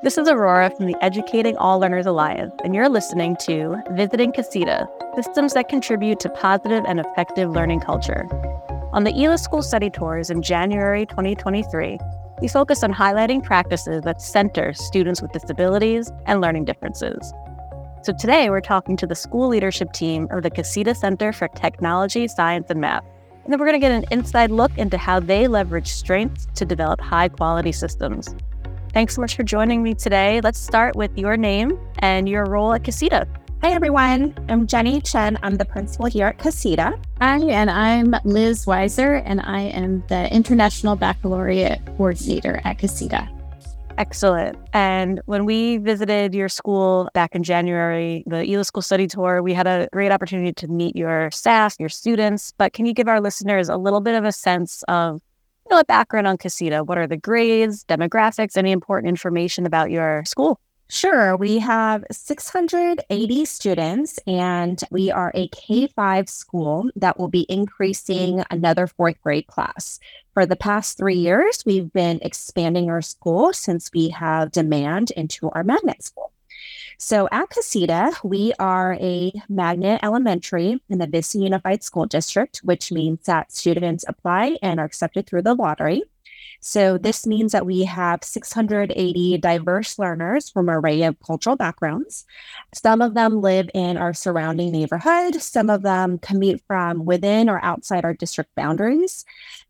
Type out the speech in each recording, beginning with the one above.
This is Aurora from the Educating All Learners Alliance, and you're listening to Visiting Casita Systems that Contribute to Positive and Effective Learning Culture. On the EALA School Study Tours in January 2023, we focus on highlighting practices that center students with disabilities and learning differences. So today we're talking to the school leadership team of the Casita Center for Technology, Science, and Math. And then we're going to get an inside look into how they leverage strengths to develop high quality systems. Thanks so much for joining me today. Let's start with your name and your role at Casita. Hi, everyone. I'm Jenny Chien. I'm the principal here at Casita. Hi, and I'm Liz Weiser, and I am the International Baccalaureate Coordinator at Casita. Excellent. And when we visited your school back in January, the EALA School Study Tour, we had a great opportunity to meet your staff, your students. But can you give our listeners a little bit of a sense of know, a background on Casita. What are the grades, demographics, any important information about your school? Sure. We have 680 students, and we are a K 5 school that will be increasing another fourth grade class. For the past three years, we've been expanding our school since we have demand into our magnet school. So at Casita, we are a magnet elementary in the Vista Unified School District, which means that students apply and are accepted through the lottery. So this means that we have 680 diverse learners from an array of cultural backgrounds. Some of them live in our surrounding neighborhood. Some of them commute from within or outside our district boundaries.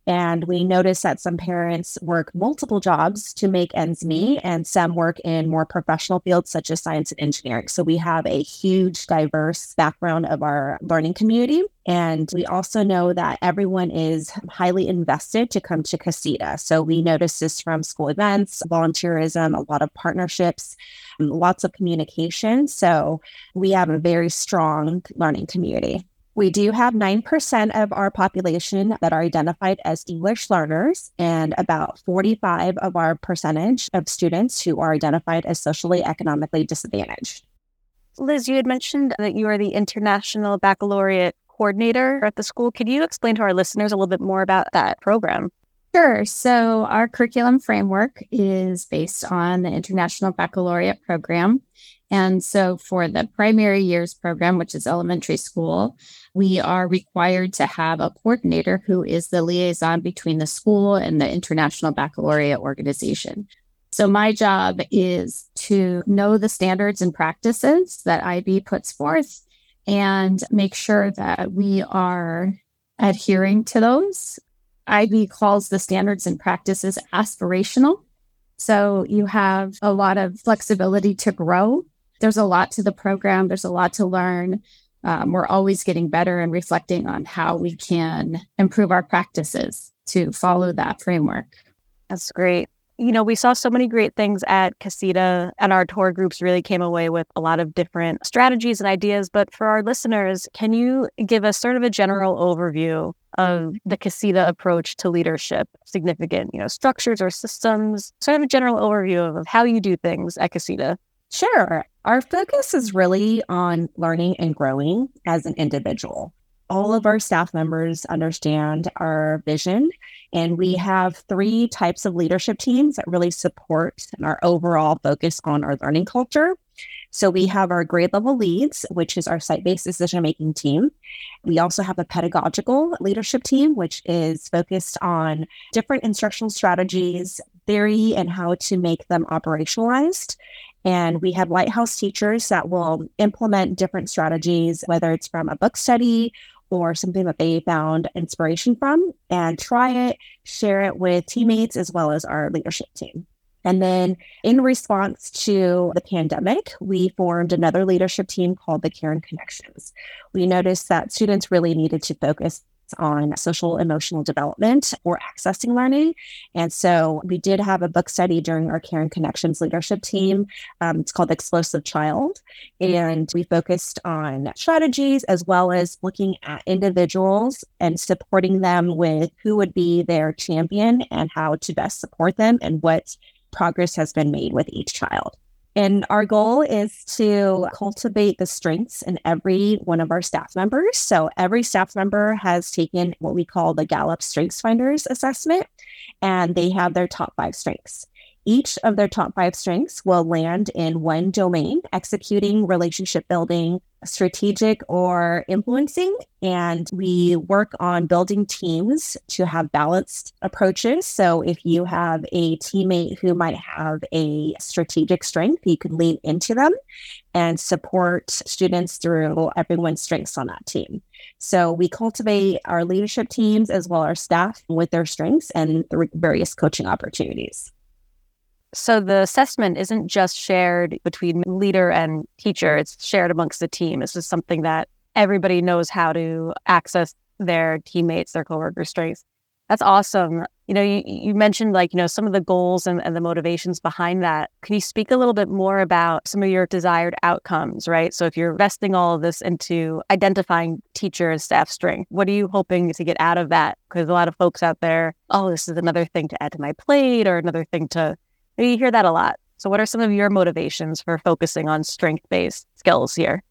And we notice that some parents work multiple jobs to make ends meet, and some work in more professional fields such as science and engineering. So we have a huge, diverse background of our learning community. And we also know that everyone is highly invested to come to Casita. So we notice this from school events, volunteerism, a lot of partnerships, lots of communication. So we have a very strong learning community. We do have 9% of our population that are identified as English learners, and about 45 of our percentage of students who are identified as socially economically disadvantaged. Liz, you had mentioned that you are the International Baccalaureate Coordinator at the school. Could you explain to our listeners a little bit more about that program? Sure. So, our curriculum framework is based on the International Baccalaureate Program. And so, for the primary years program, which is elementary school, we are required to have a coordinator who is the liaison between the school and the International Baccalaureate Organization. So, my job is to know the standards and practices that IB puts forth and make sure that we are adhering to those. IB calls the standards and practices aspirational. So, you have a lot of flexibility to grow. There's a lot to the program, there's a lot to learn um, we're always getting better and reflecting on how we can improve our practices to follow that framework. That's great. You know, we saw so many great things at Casita, and our tour groups really came away with a lot of different strategies and ideas. But for our listeners, can you give us sort of a general overview of the Casita approach to leadership, significant, you know, structures or systems, sort of a general overview of how you do things at Casita? Sure. Our focus is really on learning and growing as an individual. All of our staff members understand our vision, and we have three types of leadership teams that really support our overall focus on our learning culture. So we have our grade level leads, which is our site based decision making team. We also have a pedagogical leadership team, which is focused on different instructional strategies, theory, and how to make them operationalized. And we have lighthouse teachers that will implement different strategies, whether it's from a book study or something that they found inspiration from, and try it, share it with teammates as well as our leadership team. And then, in response to the pandemic, we formed another leadership team called the Caring Connections. We noticed that students really needed to focus on social emotional development or accessing learning. And so we did have a book study during our Care and Connections leadership team. Um, it's called Explosive Child. And we focused on strategies as well as looking at individuals and supporting them with who would be their champion and how to best support them and what progress has been made with each child. And our mm-hmm. goal is to cultivate the strengths in every one of our staff members. So every staff member has taken what we call the Gallup Strengths Finders assessment, and they have their top five strengths. Each of their top five strengths will land in one domain, executing, relationship building, strategic, or influencing. And we work on building teams to have balanced approaches. So if you have a teammate who might have a strategic strength, you can lean into them and support students through everyone's strengths on that team. So we cultivate our leadership teams as well as our staff with their strengths and the various coaching opportunities. So the assessment isn't just shared between leader and teacher, it's shared amongst the team. It's just something that everybody knows how to access their teammates, their coworker strengths. That's awesome. You know, you, you mentioned like, you know, some of the goals and, and the motivations behind that. Can you speak a little bit more about some of your desired outcomes, right? So if you're investing all of this into identifying teacher and staff strength, what are you hoping to get out of that? Because a lot of folks out there, oh, this is another thing to add to my plate or another thing to you hear that a lot. So, what are some of your motivations for focusing on strength based skills here?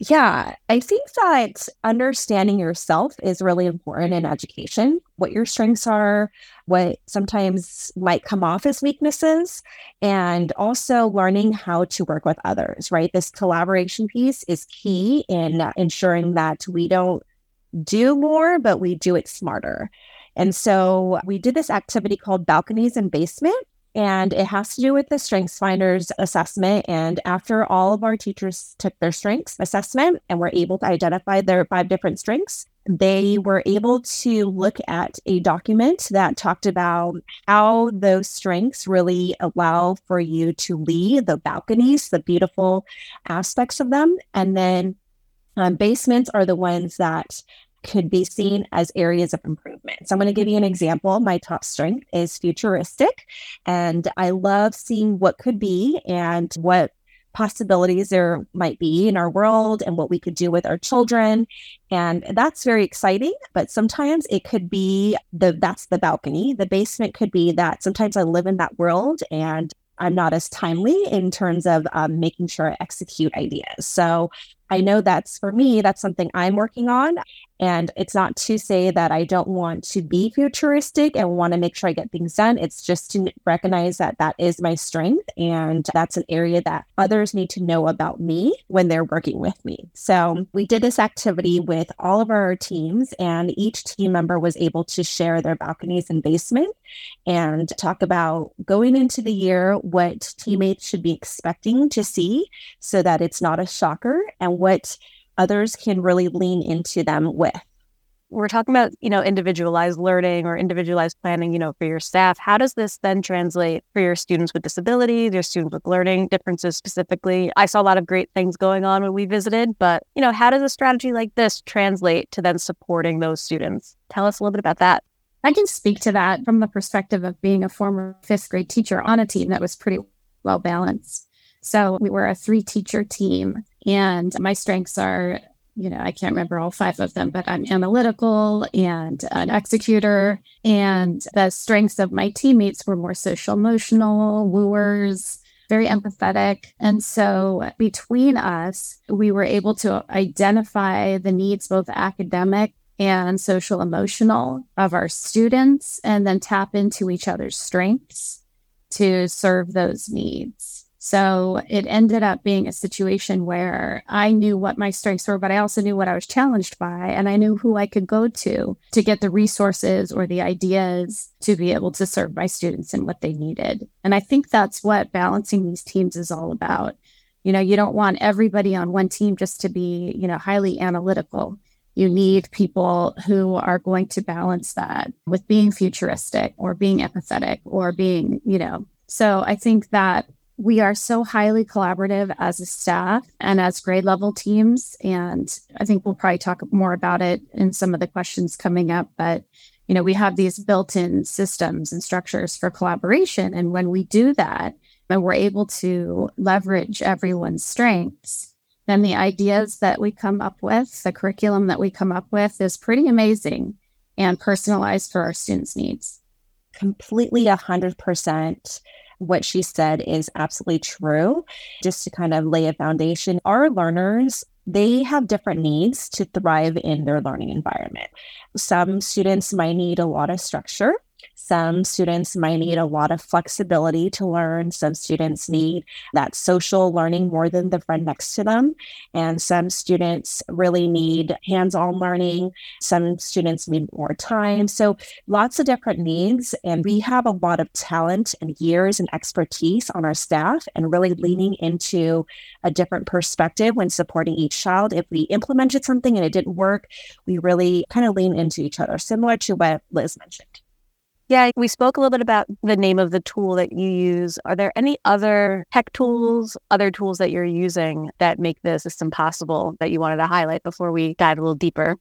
Yeah, I think that understanding yourself is really important in education, what your strengths are, what sometimes might come off as weaknesses, and also learning how to work with others, right? This collaboration piece is key in ensuring that we don't do more, but we do it smarter. And so we did this activity called Balconies and Basement and it has to do with the Strengths Finders assessment. And after all of our teachers took their strengths assessment and were able to identify their five different strengths, they were able to look at a document that talked about how those strengths really allow for you to lead the balconies, the beautiful aspects of them. And then um, basements are the ones that could be seen as areas of improvement. So I'm going to give you an example. My top strength is futuristic, and I love seeing what could be and what possibilities there might be in our world and what we could do with our children and that's very exciting but sometimes it could be the that's the balcony the basement could be that sometimes i live in that world and i'm not as timely in terms of um, making sure i execute ideas so I know that's for me, that's something I'm working on. And it's not to say that I don't want to be futuristic and want to make sure I get things done. It's just to recognize that that is my strength. And that's an area that others need to know about me when they're working with me. So we did this activity with all of our teams, and each team member was able to share their balconies and basement and talk about going into the year what teammates should be expecting to see so that it's not a shocker and what others can really lean into them with. We're talking about you know individualized learning or individualized planning you know for your staff. How does this then translate for your students with disabilities your students with learning differences specifically? I saw a lot of great things going on when we visited but you know how does a strategy like this translate to then supporting those students? Tell us a little bit about that. I can speak to that from the perspective of being a former fifth grade teacher on a team that was pretty well balanced. So we were a three teacher team and my strengths are, you know, I can't remember all five of them, but I'm analytical and an executor. And the strengths of my teammates were more social emotional, wooers, very empathetic. And so between us, we were able to identify the needs, both academic and social emotional, of our students, and then tap into each other's strengths to serve those needs. So it ended up being a situation where I knew what my strengths were, but I also knew what I was challenged by. And I knew who I could go to to get the resources or the ideas to be able to serve my students and what they needed. And I think that's what balancing these teams is all about. You know, you don't want everybody on one team just to be, you know, highly analytical. You need people who are going to balance that with being futuristic or being empathetic or being, you know, so I think that we are so highly collaborative as a staff and as grade level teams. And I think we'll probably talk more about it in some of the questions coming up. But, you know, we have these built in systems and structures for collaboration. And when we do that, and we're able to leverage everyone's strengths, then the ideas that we come up with, the curriculum that we come up with is pretty amazing and personalized for our students' needs. Completely 100% what she said is absolutely true. Just to kind of lay a foundation, our learners they have different needs to thrive in their learning environment. Some students might need a lot of structure. Some students might need a lot of flexibility to learn. Some students need that social learning more than the friend next to them. And some students really need hands on learning. Some students need more time. So, lots of different needs. And we have a lot of talent and years and expertise on our staff and really leaning into a different perspective when supporting each child. If we implemented something and it didn't work, we really kind of lean into each other, similar to what Liz mentioned. Yeah, we spoke a little bit about the name of the tool that you use. Are there any other tech tools, other tools that you're using that make the system possible that you wanted to highlight before we dive a little deeper?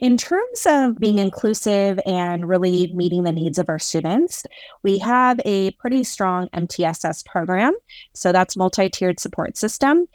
In terms of being inclusive and really meeting the needs of our students, we have a pretty strong MTSS program. So that's multi tiered support system.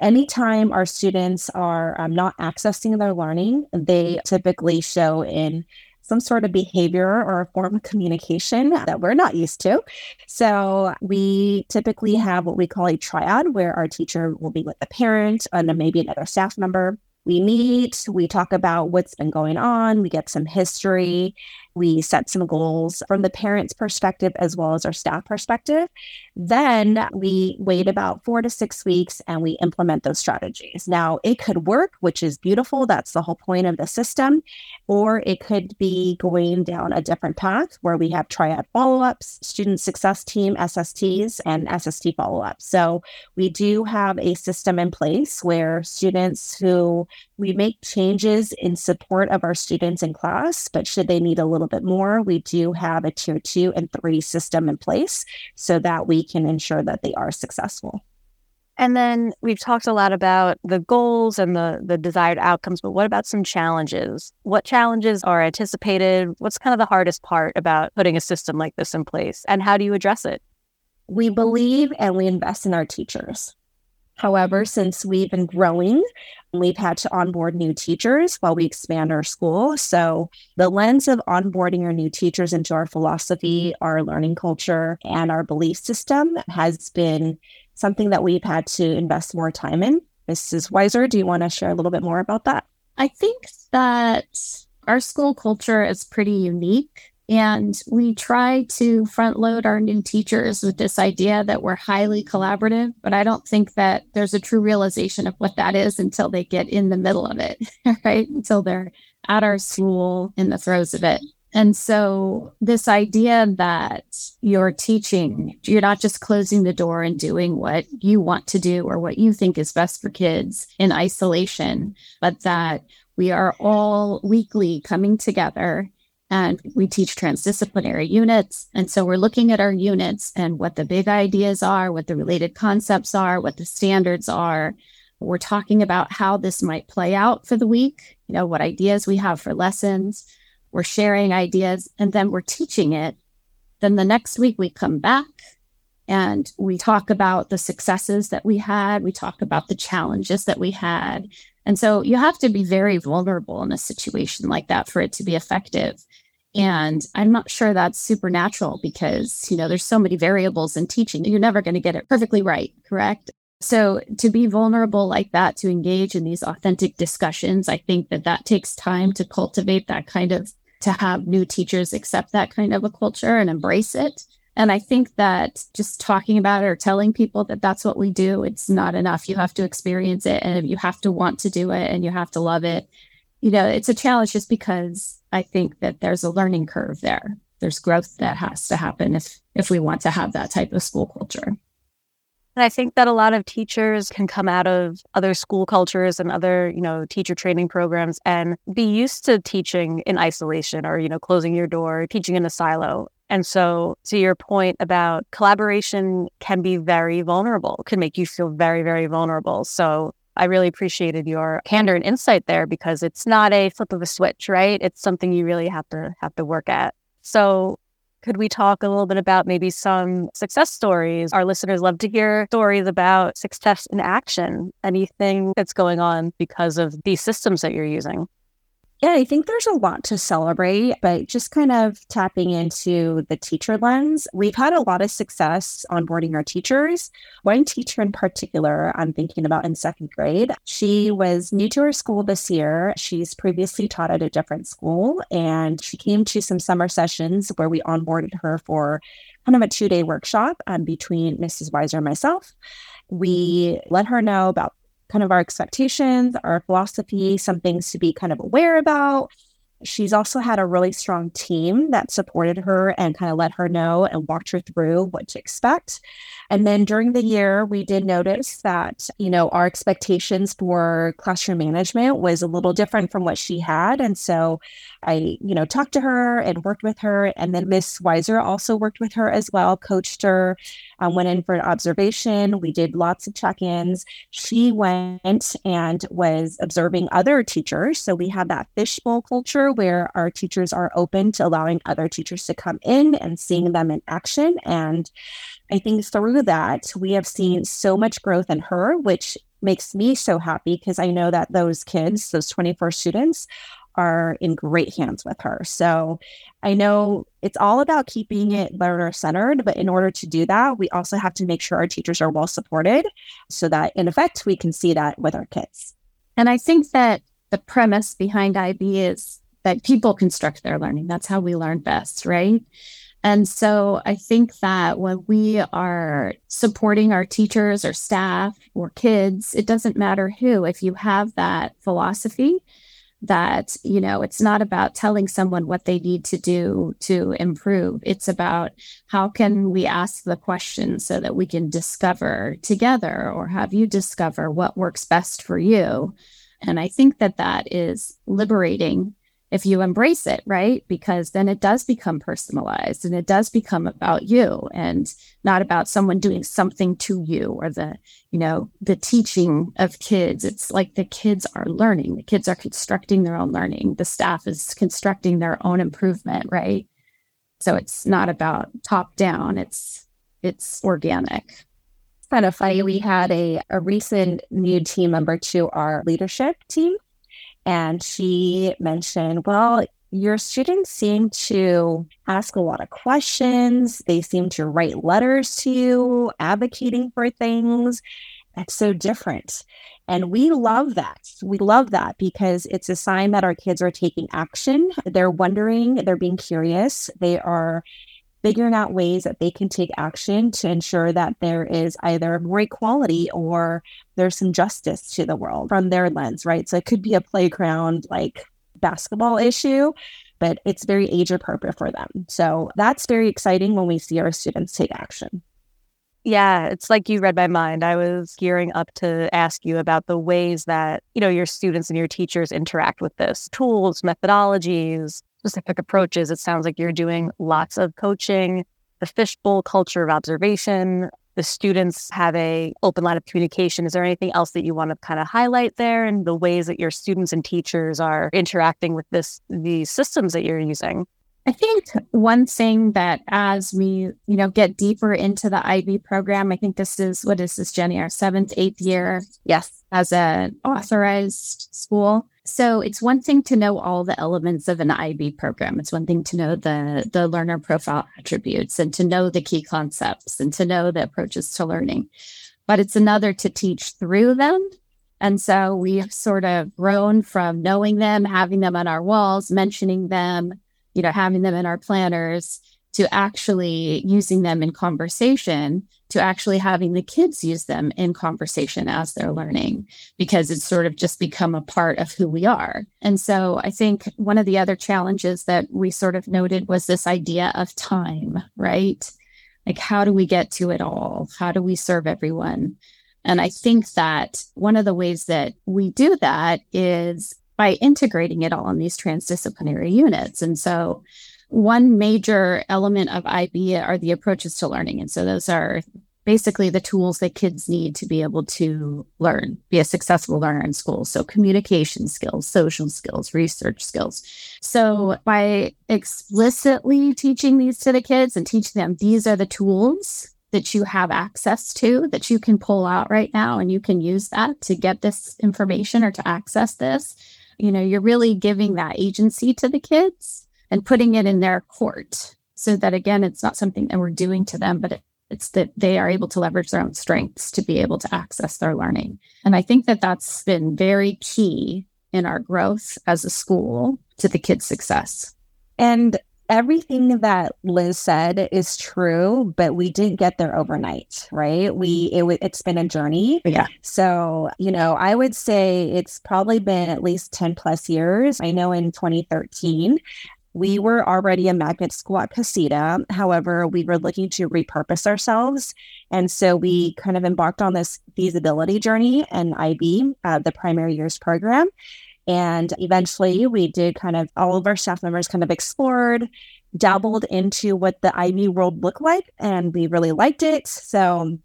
Anytime our students are um, not accessing their learning, they typically show in some sort of behavior or a form of communication that we're not used to. So we typically have what we call a triad where our teacher will be with the parent and maybe another staff member we meet, we talk about what's been going on, we get some history, we set some goals from the parents' perspective as well as our staff perspective. Then we wait about four to six weeks and we implement those strategies. Now, it could work, which is beautiful. That's the whole point of the system. Or it could be going down a different path where we have triad follow ups, student success team, SSTs, and SST follow ups. So we do have a system in place where students who we make changes in support of our students in class, but should they need a little bit more, we do have a tier two and three system in place so that we can ensure that they are successful. And then we've talked a lot about the goals and the the desired outcomes, but what about some challenges? What challenges are anticipated? What's kind of the hardest part about putting a system like this in place and how do you address it? We believe and we invest in our teachers. However, mm-hmm. since we've been growing, we've had to onboard new teachers while we expand our school. So, the lens of onboarding our new teachers into our philosophy, our learning culture, and our belief system has been something that we've had to invest more time in. Mrs. Weiser, do you want to share a little bit more about that? I think that our school culture is pretty unique and we try to front load our new teachers with this idea that we're highly collaborative, but I don't think that there's a true realization of what that is until they get in the middle of it, right? Until they're at our school in the throes of it. And so, this idea that you're teaching, you're not just closing the door and doing what you want to do or what you think is best for kids in isolation, but that we are all weekly coming together and we teach transdisciplinary units. And so we're looking at our units and what the big ideas are, what the related concepts are, what the standards are. We're talking about how this might play out for the week, you know, what ideas we have for lessons. We're sharing ideas and then we're teaching it. Then the next week we come back and we talk about the successes that we had. We talk about the challenges that we had. And so you have to be very vulnerable in a situation like that for it to be effective. And I'm not sure that's supernatural because, you know, there's so many variables in teaching. You're never going to get it perfectly right, correct? So to be vulnerable like that, to engage in these authentic discussions, I think that that takes time to cultivate that kind of, to have new teachers accept that kind of a culture and embrace it. And I think that just talking about it or telling people that that's what we do, it's not enough. You have to experience it and you have to want to do it and you have to love it. You know, it's a challenge just because I think that there's a learning curve there. There's growth that has to happen if if we want to have that type of school culture. And I think that a lot of teachers can come out of other school cultures and other, you know, teacher training programs and be used to teaching in isolation or, you know, closing your door, teaching in a silo. And so, to your point about collaboration can be very vulnerable, can make you feel very, very vulnerable. So, I really appreciated your candor and insight there because it's not a flip of a switch, right? It's something you really have to have to work at. So could we talk a little bit about maybe some success stories? Our listeners love to hear stories about success in action, anything that's going on because of these systems that you're using. Yeah, I think there's a lot to celebrate, but just kind of tapping into the teacher lens, we've had a lot of success onboarding our teachers. One teacher in particular, I'm thinking about in second grade, she was new to her school this year. She's previously taught at a different school, and she came to some summer sessions where we onboarded her for kind of a two day workshop um, between Mrs. Weiser and myself. We let her know about kind of our expectations, our philosophy, some things to be kind of aware about. She's also had a really strong team that supported her and kind of let her know and walked her through what to expect. And then during the year, we did notice that, you know, our expectations for classroom management was a little different from what she had. And so I, you know, talked to her and worked with her. And then Miss Weiser also worked with her as well, coached her, um, went in for an observation. We did lots of check ins. She went and was observing other teachers. So we had that fishbowl culture where our teachers are open to allowing other teachers to come in and seeing them in action. And I think through that, we have seen so much growth in her, which makes me so happy because I know that those kids, those 24 students, are in great hands with her. So I know it's all about keeping it learner centered, but in order to do that, we also have to make sure our teachers are well supported so that in effect we can see that with our kids. And I think that the premise behind IB is that people construct their learning. That's how we learn best, right? And so I think that when we are supporting our teachers or staff or kids, it doesn't matter who, if you have that philosophy that, you know, it's not about telling someone what they need to do to improve. It's about how can we ask the questions so that we can discover together or have you discover what works best for you. And I think that that is liberating if you embrace it, right? Because then it does become personalized and it does become about you and not about someone doing something to you or the, you know, the teaching of kids. It's like the kids are learning, the kids are constructing their own learning, the staff is constructing their own improvement, right? So it's not about top down, it's it's organic. kind of funny. We had a, a recent new team member to our leadership team and she mentioned, well, your students seem to ask a lot of questions. They seem to write letters to you, advocating for things. That's so different. And we love that. We love that because it's a sign that our kids are taking action. They're wondering, they're being curious, they are figuring out ways that they can take action to ensure that there is either more equality or there's some justice to the world from their lens, right? So it could be a playground like basketball issue, but it's very age appropriate for them. So that's very exciting when we see our students take action. Yeah, it's like you read my mind. I was gearing up to ask you about the ways that, you know, your students and your teachers interact with this tools, methodologies, specific approaches. It sounds like you're doing lots of coaching, the fishbowl culture of observation. The students have a open line of communication. Is there anything else that you want to kind of highlight there and the ways that your students and teachers are interacting with this these systems that you're using? I think one thing that as we, you know, get deeper into the IB program, I think this is what is this, Jenny, our seventh, eighth year, yes, as an authorized school. So it's one thing to know all the elements of an IB program. It's one thing to know the the learner profile attributes and to know the key concepts and to know the approaches to learning. But it's another to teach through them. And so we've sort of grown from knowing them, having them on our walls, mentioning them, you know, having them in our planners to actually using them in conversation to actually having the kids use them in conversation as they're learning because it's sort of just become a part of who we are. And so I think one of the other challenges that we sort of noted was this idea of time, right? Like, how do we get to it all? How do we serve everyone? And I think that one of the ways that we do that is by integrating it all in these transdisciplinary units. And so one major element of IB are the approaches to learning. And so those are basically the tools that kids need to be able to learn, be a successful learner in school. So communication skills, social skills, research skills. So by explicitly teaching these to the kids and teaching them these are the tools that you have access to that you can pull out right now and you can use that to get this information or to access this you know, you're really giving that agency to the kids and putting it in their court so that again, it's not something that we're doing to them, but it, it's that they are able to leverage their own strengths to be able to access their learning. And I think that that's been very key in our growth as a school to the kids' success. And everything that Liz said is true, but we didn't get there overnight, right? We mm-hmm. it it's been a journey. Yeah. So, you know, I would say it's probably been at least 10 plus years. I know in 2013, we were already a magnet school at Casita. However, we were looking to repurpose ourselves. And so we kind of embarked on this feasibility journey and IB, uh, the primary years program. And eventually we did kind of all of our staff members kind of explored, dabbled into what the IB world looked like, and we really liked it. So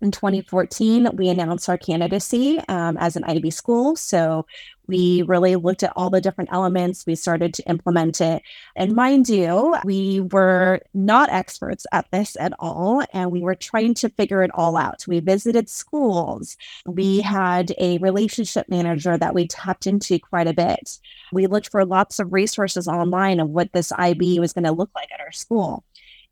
in 2014, we announced our candidacy um, as an IB school. So we really looked at all the different elements. We started to implement it. And mind you, we were not experts at this at all. And we were trying to figure it all out. We visited schools. We had a relationship manager that we tapped into quite a bit. We looked for lots of resources online of what this IB was going to look like at our school.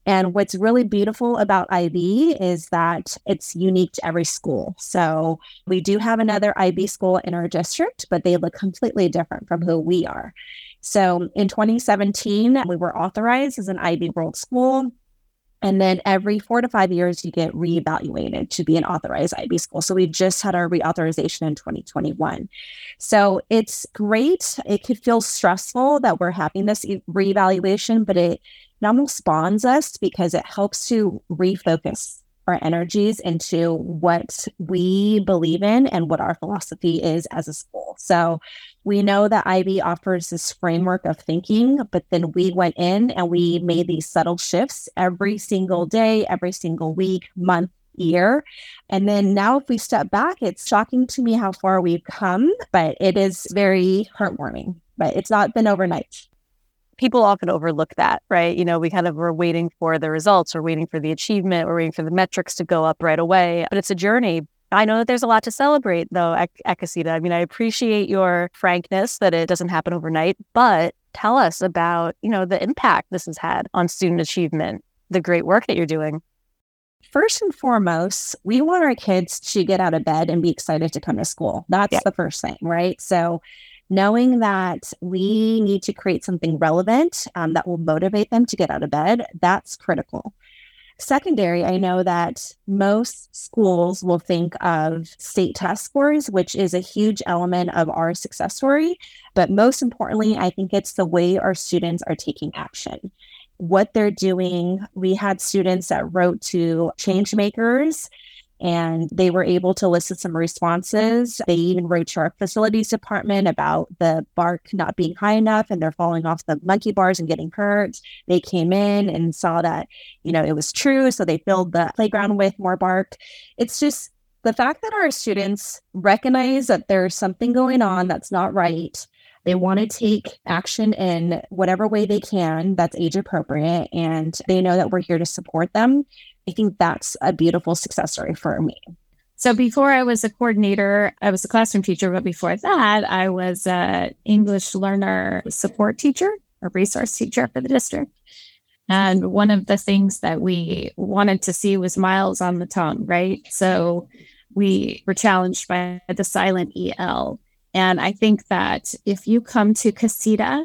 And what's really beautiful about IB is that it's unique to every school. So we do have another IB school in our district, but they look completely different from who we are. So in 2017, we were authorized as an IB World School. And then every four to five years, you get reevaluated to be an authorized IB school. So we just had our reauthorization in 2021. So it's great. It could feel stressful that we're having this reevaluation, but it almost bonds us because it helps to refocus our energies into what we believe in and what our philosophy is as a school. So we know that IB offers this framework of thinking, but then we went in and we made these subtle shifts every single day, every single week, month, year. And then now, if we step back, it's shocking to me how far we've come, but it is very heartwarming. But it's not been overnight people often overlook that, right? You know, we kind of were waiting for the results, we're waiting for the achievement, we're waiting for the metrics to go up right away. But it's a journey. I know that there's a lot to celebrate though Casita. I mean, I appreciate your frankness that it doesn't happen overnight, but tell us about, you know, the impact this has had on student achievement, the great work that you're doing. First and foremost, we want our kids to get out of bed and be excited to come to school. That's yeah. the first thing, right? So knowing that we need to create something relevant um, that will motivate them to get out of bed, that's critical. Secondary, I know that most schools will think of state test scores, which is a huge element of our success story. But most importantly, I think it's the way our students are taking action what they're doing. We had students that wrote to change makers and they were able to elicit some responses. They even wrote to our facilities department about the bark not being high enough and they're falling off the monkey bars and getting hurt. They came in and saw that, you know, it was true. So they filled the playground with more bark. It's just the fact that our students recognize that there's something going on that's not right. They want to take action in whatever way they can that's age appropriate. And they know that we're here to support them I think that's a beautiful success story for me. So before I was a coordinator, I was a classroom teacher, but before that, I was a English learner support teacher or resource teacher for the district. And one of the things that we wanted to see was miles on the tongue, right? So we were challenged by the silent EL. And I think that if you come to Casita,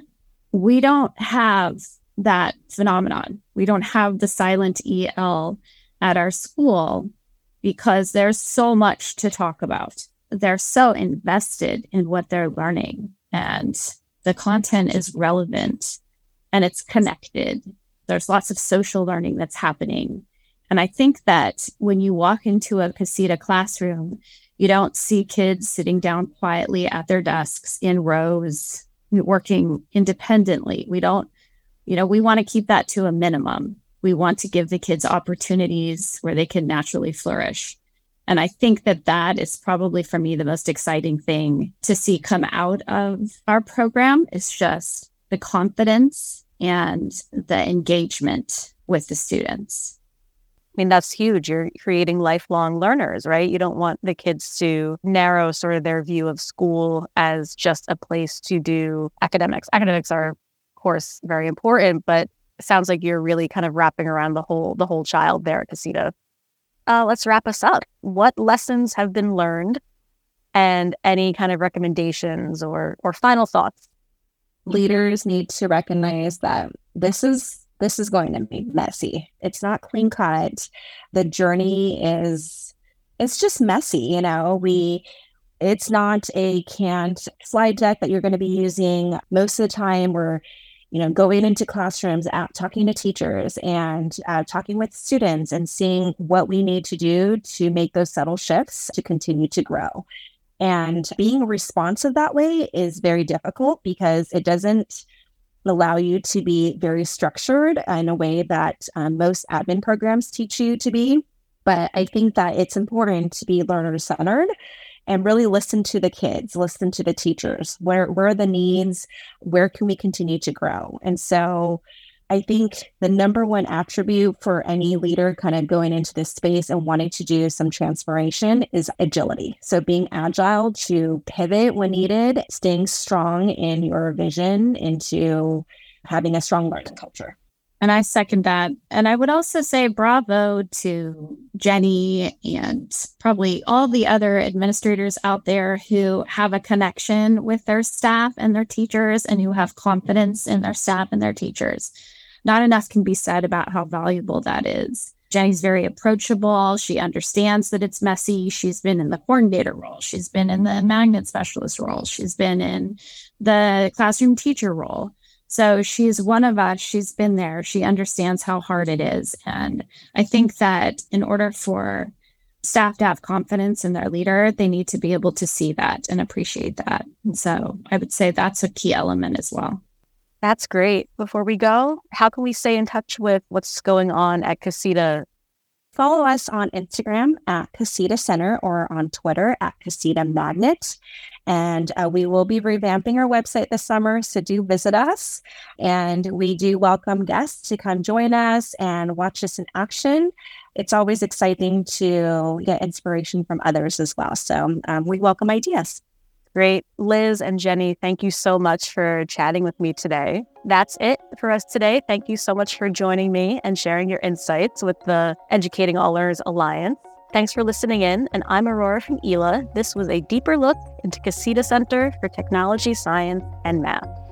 we don't have that phenomenon. We don't have the silent EL at our school because there's so much to talk about. They're so invested in what they're learning and the content is relevant and it's connected. There's lots of social learning that's happening. And I think that when you walk into a Casita classroom, you don't see kids sitting down quietly at their desks in rows, working independently. We don't you know, we want to keep that to a minimum. We want to give the kids opportunities where they can naturally flourish. And I think that that is probably for me the most exciting thing to see come out of our program is just the confidence and the engagement with the students. I mean, that's huge. You're creating lifelong learners, right? You don't want the kids to narrow sort of their view of school as just a place to do academics. Academics are, of course, very important, but sounds like you're really kind of wrapping around the whole the whole child there at Casita. Uh, let's wrap us up. What lessons have been learned, and any kind of recommendations or or final thoughts? Leaders need to recognize that this is this is going to be messy. It's not clean cut. The journey is it's just messy, you know. We it's not a canned slide deck that you're going to be using most of the time. We're you know going into classrooms out talking to teachers and uh, talking with students and seeing what we need to do to make those subtle shifts to continue to grow and being responsive that way is very difficult because it doesn't allow you to be very structured in a way that um, most admin programs teach you to be. But I think that it's important to be learner centered and really listen to the kids, listen to the teachers. Where where are the needs? Where can we continue to grow? And so I think the number one attribute for any leader kind of going into this space and wanting to do some transformation is agility. So being agile to pivot when needed, staying strong in your vision into having a strong learning culture. And I second that. And I would also say bravo to Jenny and probably all the other administrators out there who have a connection with their staff and their teachers and who have confidence in their staff and their teachers not enough can be said about how valuable that is. Jenny's very approachable. She understands that it's messy. She's been in the coordinator role. She's been in the magnet specialist role. She's been in the classroom teacher role. So she's one of us. She's been there. She understands how hard it is. And I think that in order for staff to have confidence in their leader, they need to be able to see that and appreciate that. And so I would say that's a key element as well. That's great. Before we go, how can we stay in touch with what's going on at Casita? Follow us on Instagram at Casita Center or on Twitter at Casita Magnet. And uh, we will be revamping our website this summer. So do visit us. And we do welcome guests to come join us and watch us in action. It's always exciting to get inspiration from others as well. So um, we welcome ideas. Great. Liz and Jenny, thank you so much for chatting with me today. That's it for us today. Thank you so much for joining me and sharing your insights with the Educating All Learners Alliance. Thanks for listening in, and I'm Aurora from EALA. This was a deeper look into Casita Center for Technology, Science, and Math.